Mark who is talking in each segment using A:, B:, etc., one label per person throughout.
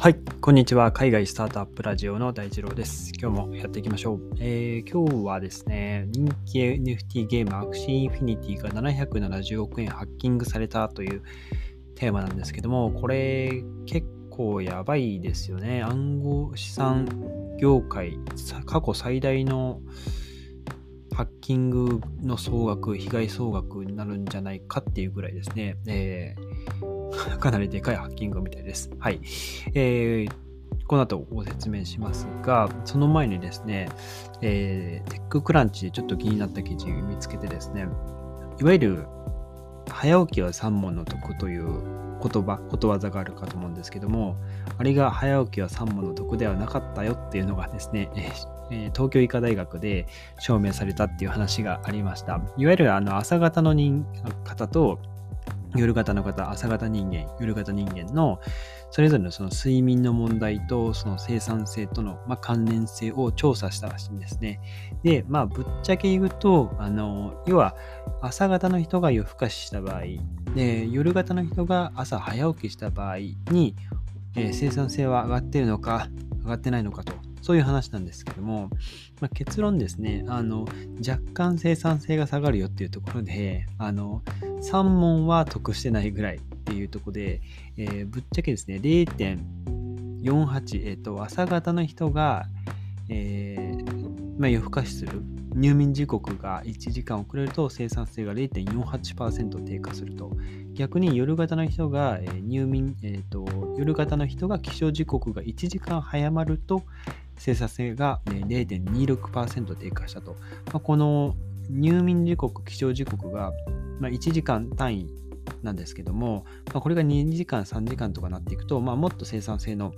A: はい、こんにちは。海外スタートアップラジオの大二郎です。今日もやっていきましょう。えー今日はですね、人気 NFT ゲームアクシーインフィニティが770億円ハッキングされたというテーマなんですけども、これ結構やばいですよね。暗号資産業界過去最大のハッキングの総額、被害総額になるんじゃないかっていうぐらいですね。えー かなりでかいハッキングみたいです。はい。えーこの後ご説明しますが、その前にですね、えーテッククランチでちょっと気になった記事見つけてですね、いわゆる早起きは三問の得という言葉、ことわざがあるかと思うんですけども、あれが早起きは三問の得ではなかったよっていうのがですね、え東京医科大学で証明されたっていう話がありました。いわゆるあの朝型の人方と夜型の方、朝型人間、夜型人間のそれぞれのその睡眠の問題とその生産性との、まあ、関連性を調査したらしいんですね。で、まあ、ぶっちゃけ言うと、あの、要は朝型の人が夜更かしした場合、で夜型の人が朝早起きした場合に、えー生産性は上がってるのか、上がってないのかと、そういう話なんですけども、まあ、結論ですね、あの、若干生産性が下がるよっていうところで、あの、3問は得してないぐらいっていうところで、えーぶっちゃけですね、0.48、えっ、と、朝方の人が、えーまあ、夜更かしする。入眠時刻が1時間遅れると生産性が0.48%低下すると。逆に夜型の人が、入眠、えーと、夜型の人が起床時刻が1時間早まると生産性が、0.26%低下したと。まあ、この入眠時刻、起床時刻が、まあ、1時間単位なんですけども、まあ、これが2時間、3時間とかなっていくと、まあ、もっと生産性の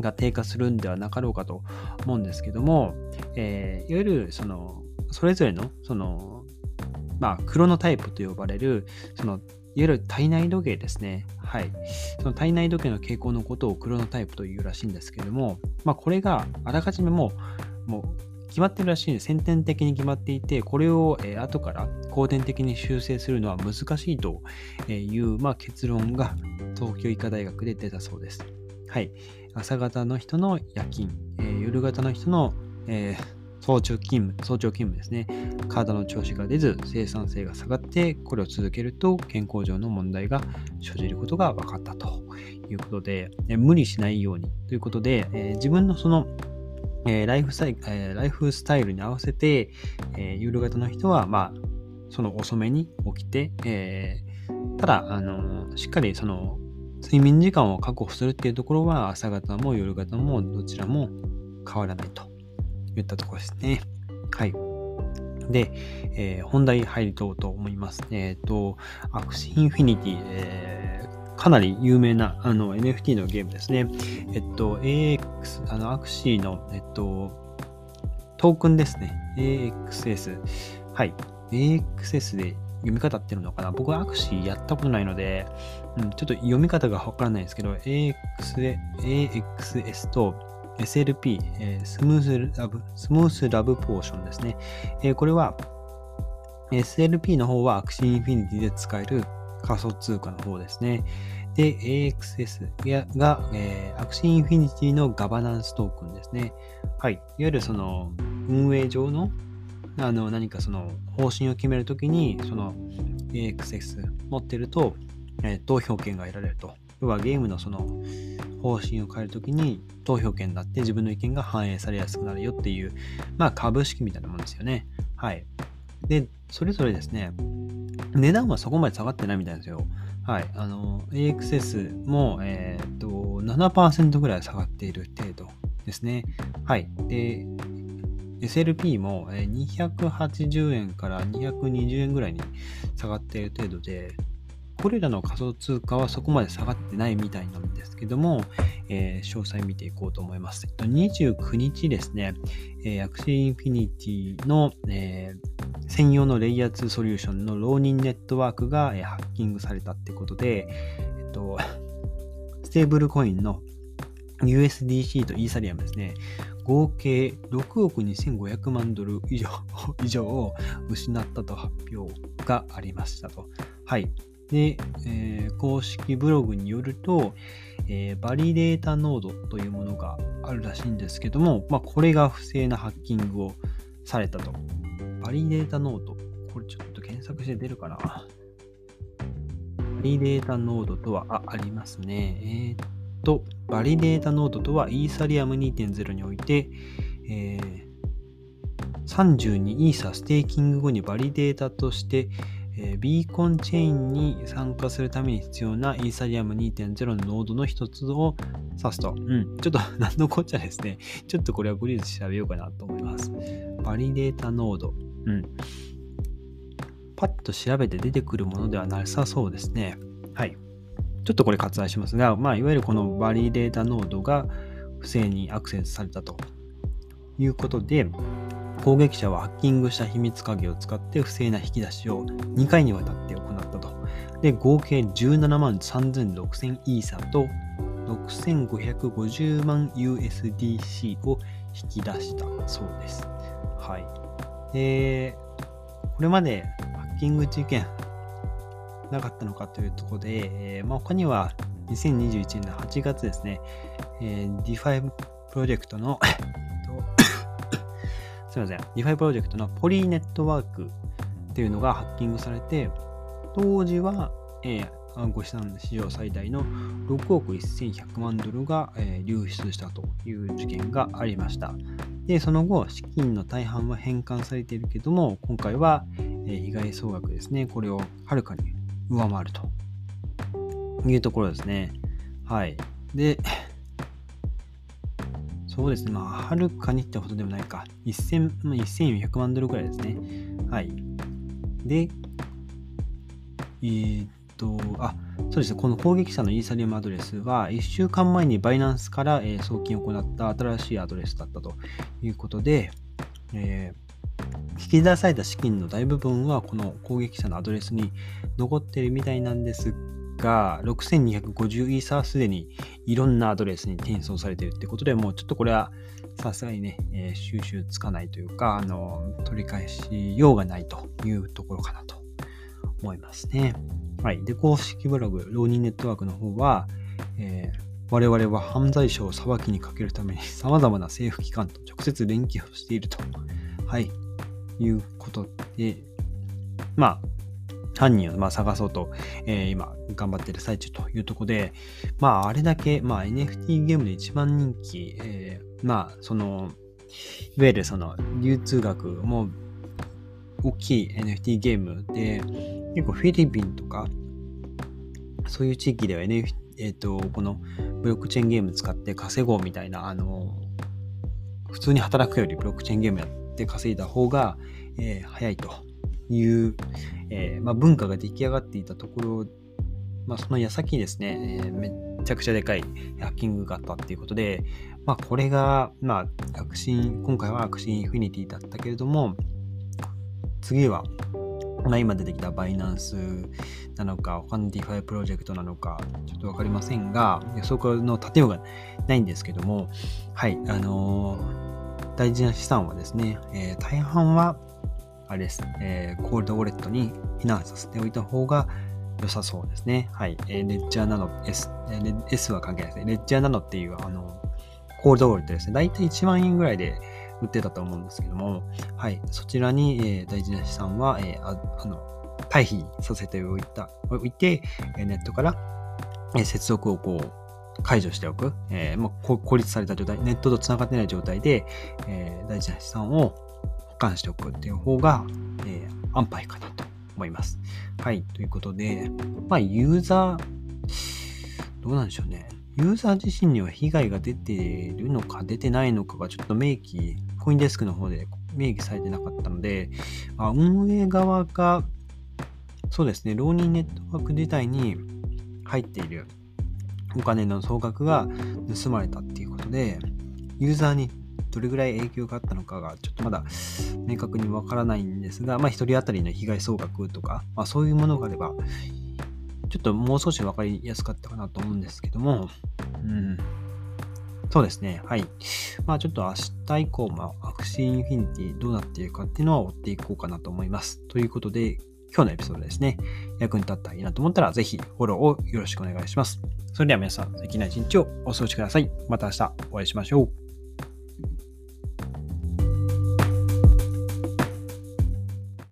A: が低下するんではなかろうかと思うんですけども、えーいわゆるそのそれぞれのその、まあ、クロノタイプと呼ばれるそのいわゆる体内時計ですね。はい。その体内時計の傾向のことをクロノタイプというらしいんですけども、まあ、これがあらかじめもう、もう決まってるらしいんで。先天的に決まっていて、これを、えー後から後天的に修正するのは難しいという、まあ、結論が東京医科大学で出たそうです。はい。朝方の人の夜勤、えー夜型の人の、えー早朝勤務、早朝勤務ですね。体の調子が出ず、生産性が下がって、これを続けると健康上の問題が生じることが分かったということで、え無理しないようにということで、え自分のその、えーライフスタイルえーライフスタイルに合わせて、えー夜型の人は、まあ、その遅めに起きて、えーただ、あのしっかりその睡眠時間を確保するっていうところは朝方も夜型もどちらも変わらないといったところですね。はい。で、えー本題入ろうと思います。えっ、と、 Axie Infinity、えーかなり有名なあの NFT のゲームですね。えっと、AX、あの、 Axie の、えっと、トークンですね。AXS。はい。AXS で読み方っていうのかな僕は Axie やったことないので、うん、ちょっと読み方がわからないんですけど、AX AXS と SLP、えー Smooth Love、Smooth Love Potion ですね。えーこれは SLP の方は Axie Infinity で使える仮想通貨の方ですね。で、AXS が、えー Axie Infinity のガバナンストークンですね。はい。いわゆるその運営上のあの何かその方針を決めるときに、その AXS 持ってると、えー投票権が得られると。要はゲームのその方針を変えるときに投票権になって自分の意見が反映されやすくなるよっていう、まあ株式みたいなもんですよね。はい。で、それぞれですね、値段はそこまで下がってないみたいなんですよ。はい。あの、AXS も、えっ、と、7%ぐらい下がっている程度ですね。はい。で、SLP も280円から220円ぐらいに下がっている程度で、これらの仮想通貨はそこまで下がってないみたいなんですけども、えー詳細見ていこうと思います。えっと29日ですね、えー、 Axie Infinity の、えー専用のレイヤー2ソリューションの Ronin ネットワークが、えーハッキングされたってことで、えっと、ステーブルコインの USDC とイーサリアムですね、合計6億2500万ドル以上 以上を失ったと発表がありましたと。はい。で、えー公式ブログによると、えー、バリデータノードというものがあるらしいんですけども、まあ、これが不正なハッキングをされたと。バリデータノード。これちょっと検索して出るかな。バリデータノードとは、あ、ありますね。えー、っと、バリデータノードとはイーサリアム2.0において、えー、32イーサステーキング後にバリデータとして、えー、ビーコンチェーンに参加するために必要なイーサリアム2.0のノードの一つを指すと。うん。ちょっと何のこっちゃですね。ちょっとこれはグリーズ調べようかなと思います。バリデータノード。うん。パッと調べて出てくるものではなさそうですね。はい。ちょっとこれ割愛しますが、まあ、いわゆるこのバリデータノードが不正にアクセスされたということで、攻撃者はハッキングした秘密鍵を使って不正な引き出しを2回にわたって行ったと。で、合計17万3600イーサと6550万 USDC を引き出したそうです。はい。で、これまでハッキング事件なかったのかというところで、えー、まあ、他には2021年の8月ですね、えー、DeFi プロジェクトのすいません、DeFi プロジェクトのポリーネットワークっていうのがハッキングされて、当時は、えー、ご資産史上最大の6億1100万ドルが、えー、流出したという事件がありました。で、その後、資金の大半は返還されているけども、今回は、えー、被害総額ですね、これをはるかに上回るというところですね。はい。で、そうですね。まあ、はるかにってほどでもないか。1000ま1400万ドルくらいですね。はい。で、えー、っと、あ、そうですね。この攻撃者のイーサリアムアドレスは、1週間前にバイナンスから、え、送金を行った新しいアドレスだったということで、えー、引き出された資金の大部分はこの攻撃者のアドレスに残ってるみたいなんですが、6250イーサーすでにいろんなアドレスに転送されているってことで、もうちょっとこれはさすがにね、えー、収集つかないというか、あの、取り返しようがないというところかなと思いますね。はい。で、公式ブログ、浪人ネットワークの方は、えー我々は犯罪者を裁きにかけるために様々な政府機関と直接連携をしていると、はい、いうことで、まあ、犯人をま探そうと、えー、今頑張ってる最中というところで、まああれだけ、まあ NFT ゲームで一番人気、えー、まあその、いわゆるその流通額も大きい NFT ゲームで、結構フィリピンとか、そういう地域では NFT、えっ、ー、と、このブロックチェーンゲーム使って稼ごうみたいな、あの、普通に働くよりブロックチェーンゲームやって稼いだ方が、えー、早いと。いう、えー、まあ、文化が出来上がっていたところ、まあ、その矢先にですね、えー、めちゃくちゃでかいハッキングがあったっていうことで、まあ、これが、まあ、悪心、今回は悪心インフィニティだったけれども、次は、まあ、今出てきたバイナンスなのか、他の DeFi プロジェクトなのか、ちょっとわかりませんが、予測の立てようがないんですけども、はい、あのー、大事な資産はですね、えー、大半はあれです、えー、コールドウォレットに避難させておいた方が良さそうですね。はい。えー、レッジャーナノ S、えー、S は関係ないですね。レッジャーナノっていう、あの、コールドウォレットですね。だいたい1万円ぐらいで売ってたと思うんですけども、はい。そちらに、えー、大事な資産は、えー、ああの、退避させておいた、おいて、えネットから、え接続をこう、解除しておく、えー、もう孤立された状態、ネットと繋がってない状態で、えー、大事な資産を管しておくっていう方が、えー、安牌かなと思います。はい。ということで、まあ、ユーザー、どうなんでしょうね。ユーザー自身には被害が出ているのか出てないのかがちょっと明記、コインデスクの方で明記されてなかったので、あ、運営側が、そうですね、浪人ネットワーク自体に入っているお金の総額が盗まれたっていうことで、ユーザーにどれぐらい影響があったのかがちょっとまだ明確にわからないんですが、まあ、1人当たりの被害総額とか、まあ、そういうものがあれば、ちょっともう少し分かりやすかったかなと思うんですけども、うん。そうですね。はい。まあちょっと明日以降、まあ、 Axie Infinity どうなっているかっていうのは追っていこうかなと思います。ということで、今日のエピソードですね、役に立ったらいいなと思ったら、ぜひフォローをよろしくお願いします。それでは皆さん、素敵な一日をお過ごしください。また明日お会いしましょう。